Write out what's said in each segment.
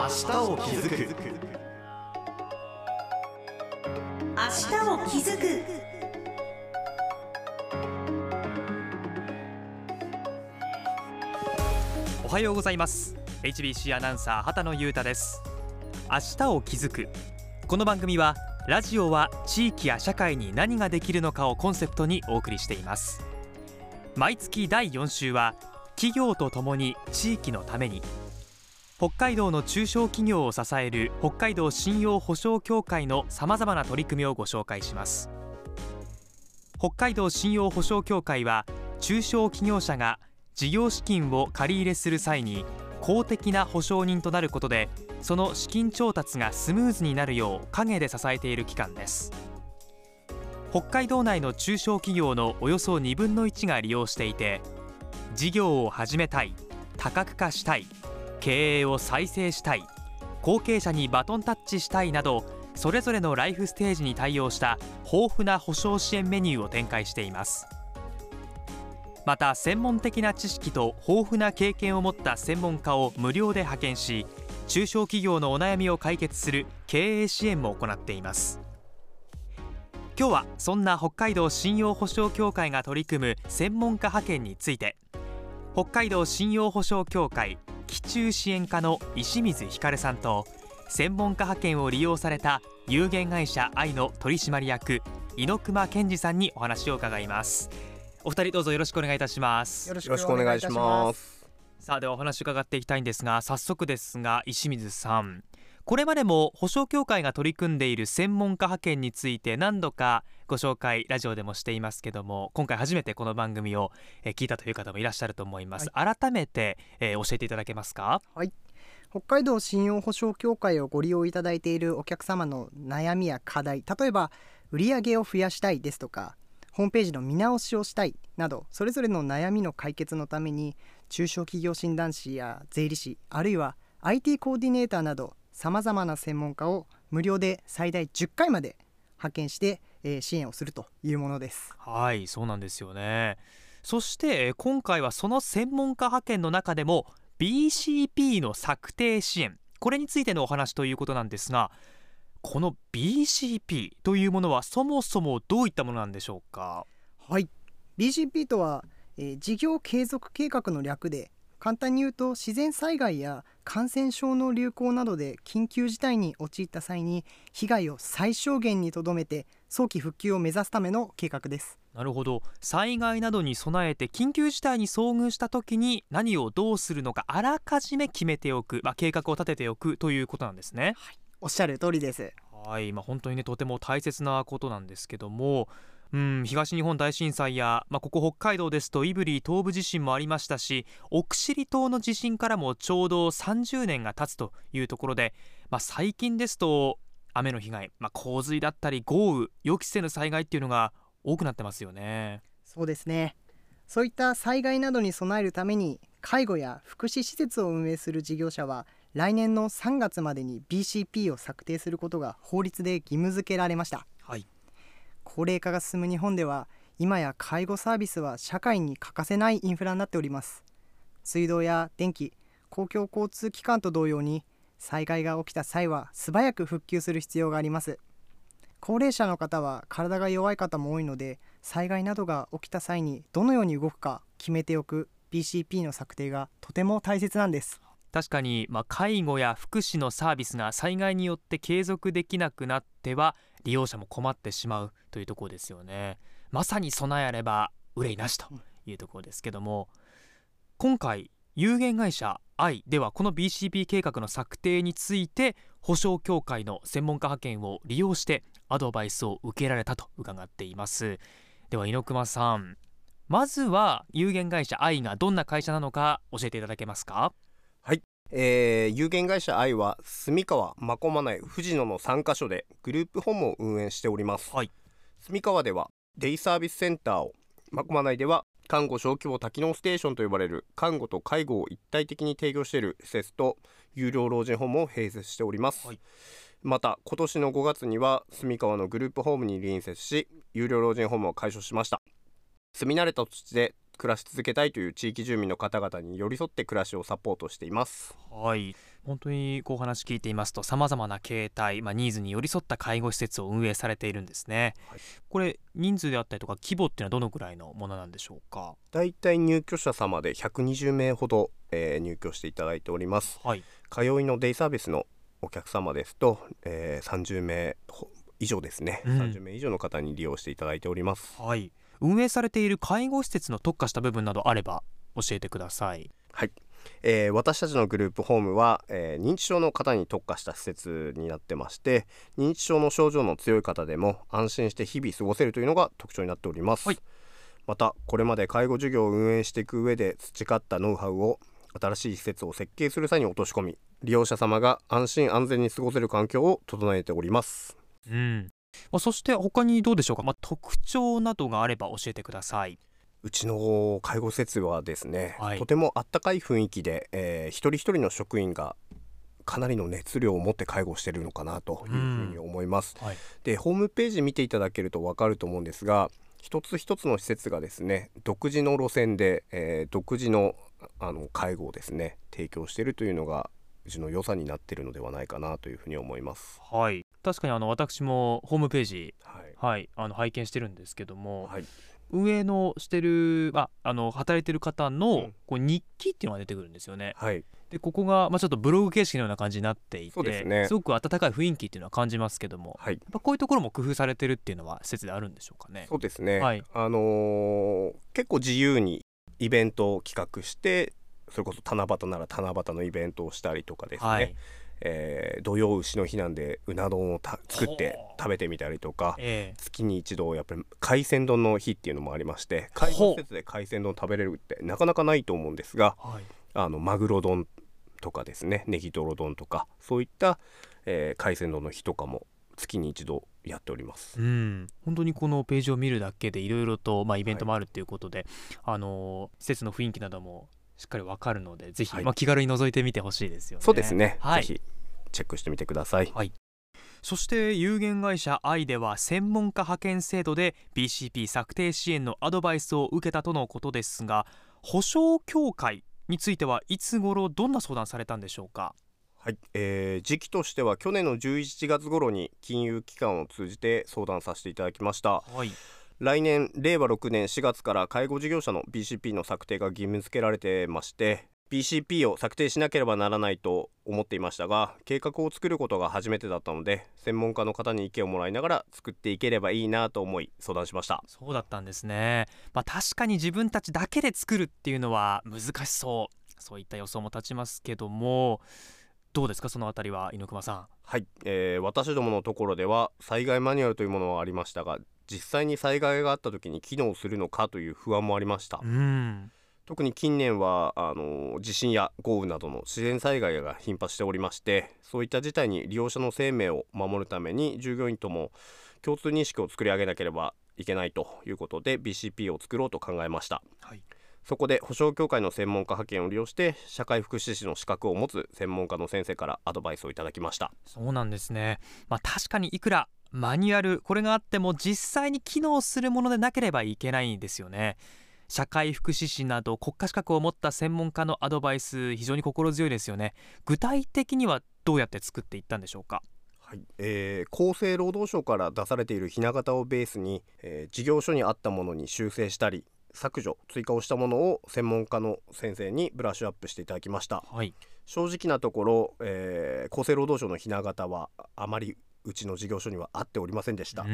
明日を気づく。明日を気づく。おはようございます。HBC アナウンサー畑野裕太です。明日を気づく。この番組はラジオは地域や社会に何ができるのかをコンセプトにお送りしています。毎月第4週は企業とともに地域のために北海道の中小企業を支える北海道信用保証協会のさまざまな取り組みをご紹介します。北海道信用保証協会は中小企業者が事業資金を借り入れする際に公的な保証人となることでその資金調達がスムーズになるよう陰で支えている機関です。北海道内の中小企業のおよそ2分の1が利用していて事業を始めたい多角化したい経営を再生したい後継者にバトンタッチしたいなどそれぞれのライフステージに対応した豊富な保証支援メニューを展開しています。また専門的な知識と豊富な経験を持った専門家を無料で派遣し中小企業のお悩みを解決する経営支援も行っています。今日はそんな北海道信用保証協会が取り組む専門家派遣について北海道信用保証協会基中支援課の石水光さんと専門家派遣を利用された有限会社愛の取締役猪熊健二さんにお話を伺います。お二人どうぞよろしくお願いいたします。よろしくお願いします。さあではお話伺っていきたいんですが早速ですが石水さんこれまでも保証協会が取り組んでいる専門家派遣について何度かご紹介ラジオでもしていますけども今回初めてこの番組を聞いたという方もいらっしゃると思います、はい、改めて、えー、教えていただけますか？はい。北海道信用保証協会をご利用いただいているお客様の悩みや課題例えば売上を増やしたいですとかホームページの見直しをしたいなどそれぞれの悩みの解決のために中小企業診断士や税理士あるいは IT コーディネーターなどさまざまな専門家を無料で最大10回まで派遣して、えー、支援をするというものです。はいそうなんですよね。そして今回はその専門家派遣の中でも BCP の策定支援。これについてのお話ということなんですがこの BCP というものはそもそもどういったものなんでしょうか？はい。BCP とは、えー、事業継続計画の略で簡単に言うと自然災害や感染症の流行などで緊急事態に陥った際に被害を最小限にとどめて早期復旧を目指すための計画です。なるほど。災害などに備えて緊急事態に遭遇した時に何をどうするのかあらかじめ決めておく、まあ、計画を立てておくということなんですね、はい、おっしゃる通りです。はい、まあ、本当にねとても大切なことなんですけどもうん、東日本大震災や、まあ、ここ北海道ですと胆振東部地震もありましたし奥尻島の地震からもちょうど30年が経つというところで、まあ、最近ですと雨の被害、まあ、洪水だったり豪雨予期せぬ災害っていうのが多くなってますよね。そうですね。そういった災害などに備えるために介護や福祉施設を運営する事業者は来年の3月までに BCP を策定することが法律で義務付けられました。高齢化が進む日本では今や介護サービスは社会に欠かせないインフラになっております。水道や電気公共交通機関と同様に災害が起きた際は素早く復旧する必要があります。高齢者の方は体が弱い方も多いので災害などが起きた際にどのように動くか決めておく BCP の策定がとても大切なんです。確かに、まあ、介護や福祉のサービスが災害によって継続できなくなっては利用者も困ってしまうというところですよね。まさに備えあれば憂いなしというところですけども今回有限会社愛ではこの BCP 計画の策定について保証協会の専門家派遣を利用してアドバイスを受けられたと伺っています。では猪熊さんまずは有限会社愛がどんな会社なのか教えていただけますか？えー、有限会社愛は住川真駒内藤野の3カ所でグループホームを運営しております、はい、住川ではデイサービスセンターを真駒内では看護小規模多機能ステーションと呼ばれる看護と介護を一体的に提供している施設と有料老人ホームを併設しております、はい、また今年の5月には住川のグループホームに隣接し有料老人ホームを開所しました。住み慣れた土地で暮らし続けたいという地域住民の方々に寄り添って暮らしをサポートしています。はい。本当にこう話聞いていますとさまざまな形態、まあ、ニーズに寄り添った介護施設を運営されているんですね、はい、これ人数であったりとか規模っていうのはどのぐらいのものなんでしょうか？だいたい入居者様で120名ほど、えー、入居していただいております、はい、通いのデイサービスのお客様ですと、えー、30名以上ですね、うん、30名以上の方に利用していただいております、はい、運営されている介護施設の特化した部分などあれば教えてください。はい。えー、私たちのグループホームは、えー、認知症の方に特化した施設になってまして認知症の症状の強い方でも安心して日々過ごせるというのが特徴になっております、はい、またこれまで介護事業を運営していく上で培ったノウハウを新しい施設を設計する際に落とし込み利用者様が安心安全に過ごせる環境を整えております。うんまあ、そして他にどうでしょうか、まあ、特徴などがあれば教えてください。うちの介護施設はですね、はい、とてもあったかい雰囲気で、えー、一人一人の職員がかなりの熱量を持って介護しているのかなというふうに思います。はい、でホームページ見ていただけると分かると思うんですが一つ一つの施設がですね独自の路線で、えー、独自のあの介護をですね提供しているというのがうちの良さになっているのではないかなというふうに思います。はい確かにあの私もホームページ、はい、はい、あの拝見してるんですけども、はい、運営のしてる、まあ、あの働いてる方のこう日記っていうのが出てくるんですよね。はい、でここが、まあ、ちょっとブログ形式のような感じになっていてす、ね,、ごく温かい雰囲気っていうのは感じますけども、はい、やっぱこういうところも工夫されてるっていうのは施設であるんでしょうかね。そうですね、はい、あのー、結構自由にイベントを企画してそれこそ七夕なら七夕のイベントをしたりとかですね、はい、えー、土曜牛の日なんでうな丼を作って食べてみたりとか、えー、月に一度やっぱり海鮮丼の日っていうのもありまして介護施設で海鮮丼食べれるってなかなかないと思うんですが、はい、あのマグロ丼とかですねネギトロ丼とかそういった、えー、海鮮丼の日とかも月に一度やっております。うん、本当にこのページを見るだけでいろいろとまあイベントもあるっていうことで、はい、あの施設の雰囲気などもしっかりわかるのでぜひ、はい、まあ、気軽に覗いてみてほしいですよね。そうですね、はい、ぜひチェックしてみてください、はい、そして有限会社愛では専門家派遣制度で BCP 策定支援のアドバイスを受けたとのことですが保証協会についてはいつ頃どんな相談されたんでしょうか？はい、えー、時期としては去年の11月頃に金融機関を通じて相談させていただきました、はい。来年令和6年4月から介護事業者の BCP の策定が義務付けられてまして BCP を策定しなければならないと思っていましたが計画を作ることが初めてだったので専門家の方に意見をもらいながら作っていければいいなと思い相談しました。そうだったんですね、まあ、確かに自分たちだけで作るっていうのは難しそう。そういった予想も立ちますけども。どうですかそのあたりは猪熊さん。はい、えー、私どものところでは災害マニュアルというものはありましたが実際に災害があった時に機能するのかという不安もありました。特に近年はあの地震や豪雨などの自然災害が頻発しておりましてそういった事態に利用者の生命を守るために従業員とも共通認識を作り上げなければいけないということで BCP を作ろうと考えました、はい、そこで保証協会の専門家派遣を利用して社会福祉士の資格を持つ専門家の先生からアドバイスをいただきました。そうなんですね。まあ確かにいくらマニュアルこれがあっても実際に機能するものでなければいけないんですよね社会福祉士など国家資格を持った専門家のアドバイス非常に心強いですよね。具体的にはどうやって作っていったんでしょうか？はい、えー、厚生労働省から出されているひな形をベースに、えー、事業所にあったものに修正したり削除追加をしたものを専門家の先生にブラッシュアップしていただきました、はい、正直なところ、えー、厚生労働省のひな形はあまりうちの事業所には合っておりませんでした。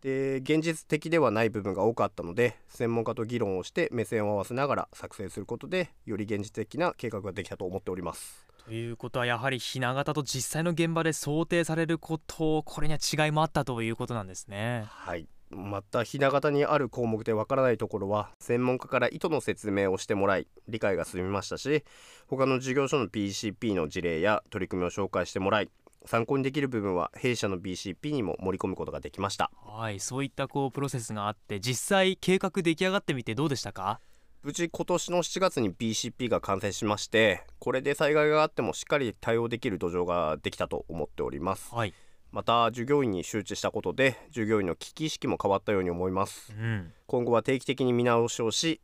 で現実的ではない部分が多かったので専門家と議論をして目線を合わせながら作成することでより現実的な計画ができたと思っております。ということはやはりひな形と実際の現場で想定されることこれには違いもあったということなんですね。はい。またひな形にある項目でわからないところは専門家から意図の説明をしてもらい理解が進みましたし他の事業所の PCP の事例や取り組みを紹介してもらい参考にできる部分は弊社の BCP にも盛り込むことができました。はいそういったこうプロセスがあって実際計画出来上がってみてどうでしたか？無事今年の7月に BCP が完成しましてこれで災害があってもしっかり対応できる土壌ができたと思っております、はい、また従業員に周知したことで従業員の危機意識も変わったように思います、うん、今後は定期的に見直しをし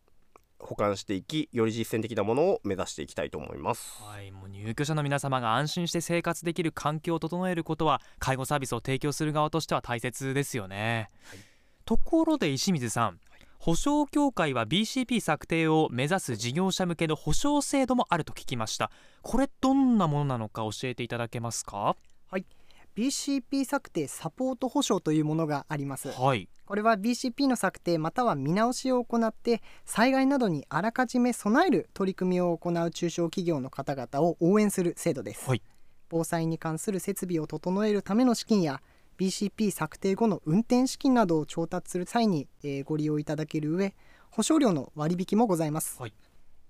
保管していきより実践的なものを目指していきたいと思います。はいもう入居者の皆様が安心して生活できる環境を整えることは介護サービスを提供する側としては大切ですよね、はい、ところで石水さん保証協会は BCP 策定を目指す事業者向けの保証制度もあると聞きました。これどんなものなのか教えていただけますか？はい BCP 策定サポート保証というものがあります、はい、これは BCP の策定または見直しを行って災害などにあらかじめ備える取り組みを行う中小企業の方々を応援する制度です、はい、防災に関する設備を整えるための資金や BCP 策定後の運転資金などを調達する際に、えー、ご利用いただける上保証料の割引もございます、はい、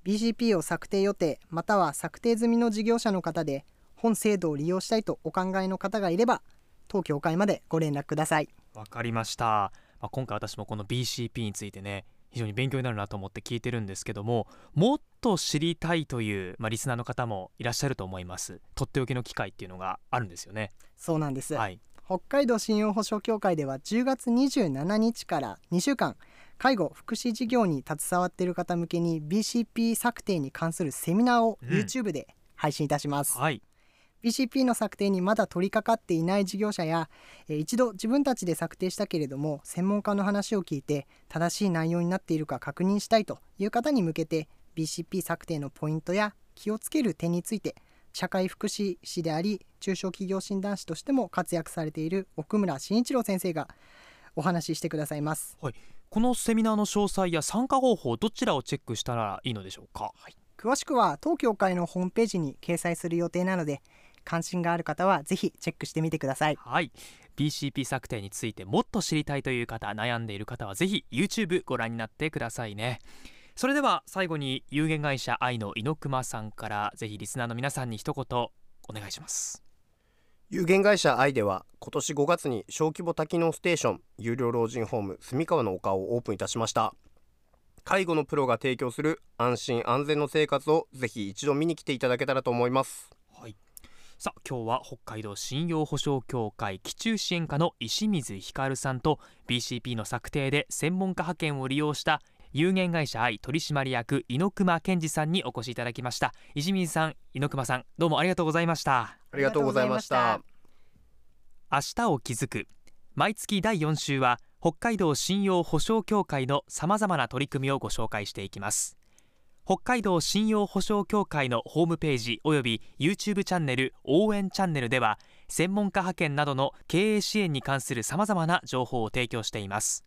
BCP を策定予定または策定済みの事業者の方で本制度を利用したいとお考えの方がいれば当協会までご連絡ください。わかりました、まあ、今回私もこの BCP についてね非常に勉強になるなと思って聞いてるんですけどももっと知りたいという、まあ、リスナーの方もいらっしゃると思います。とっておきの機会っていうのがあるんですよね。そうなんです、はい、北海道信用保証協会では10月27日から2週間介護福祉事業に携わっている方向けに BCP 策定に関するセミナーを YouTube で配信いたします、うんはい BCP の策定にまだ取り掛かっていない事業者や、え一度自分たちで策定したけれども専門家の話を聞いて正しい内容になっているか確認したいという方に向けて BCP 策定のポイントや気をつける点について社会福祉士であり中小企業診断士としても活躍されている奥村慎一郎先生がお話ししてくださいます、はい、このセミナーの詳細や参加方法どちらをチェックしたらいいのでしょうか、はい、詳しくは当協会のホームページに掲載する予定なので関心がある方はぜひチェックしてみてください。はい。BCP 策定についてもっと知りたいという方悩んでいる方はぜひ YouTube ご覧になってくださいね。それでは最後に有限会社愛の猪熊さんからぜひリスナーの皆さんに一言お願いします。有限会社愛では今年5月に小規模多機能ステーション有料老人ホーム住川の丘をオープンいたしました。介護のプロが提供する安心安全の生活をぜひ一度見に来ていただけたらと思いますさあ今日は北海道信用保証協会基中支援課の石水光さんと BCP の策定で専門家派遣を利用した有限会社愛取締役猪熊健二さんにお越しいただきました。石水さん猪熊さんどうもありがとうございました。ありがとうございました。明日を気づく毎月第4週は北海道信用保証協会のさまざまな取り組みをご紹介していきます。北海道信用保証協会のホームページおよび YouTube チャンネル応援チャンネルでは専門家派遣などの経営支援に関するさまざまな情報を提供しています。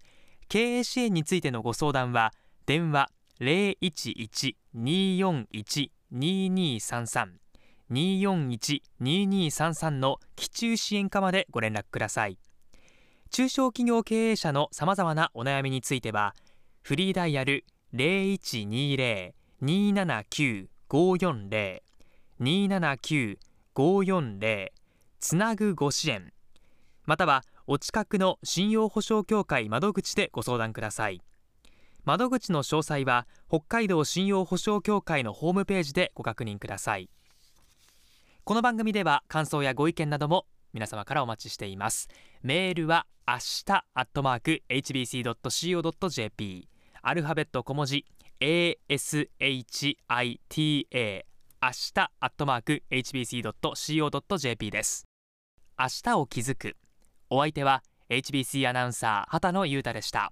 経営支援についてのご相談は電話011-241-2233 241-2233の基中支援課までご連絡ください。中小企業経営者のさまざまなお悩みについてはフリーダイヤル0120 279-540 279-540つなぐご支援。またはお近くの信用保証協会窓口でご相談ください。窓口の詳細は北海道信用保証協会のホームページでご確認ください。この番組では感想やご意見なども皆様からお待ちしています。メールは明日アットマーク hbc.co.jp アルファベット小文字 ashita 明日アットマーク hbc.co.jp です。明日を気づく。お相手は HBC アナウンサー畑野裕太でした。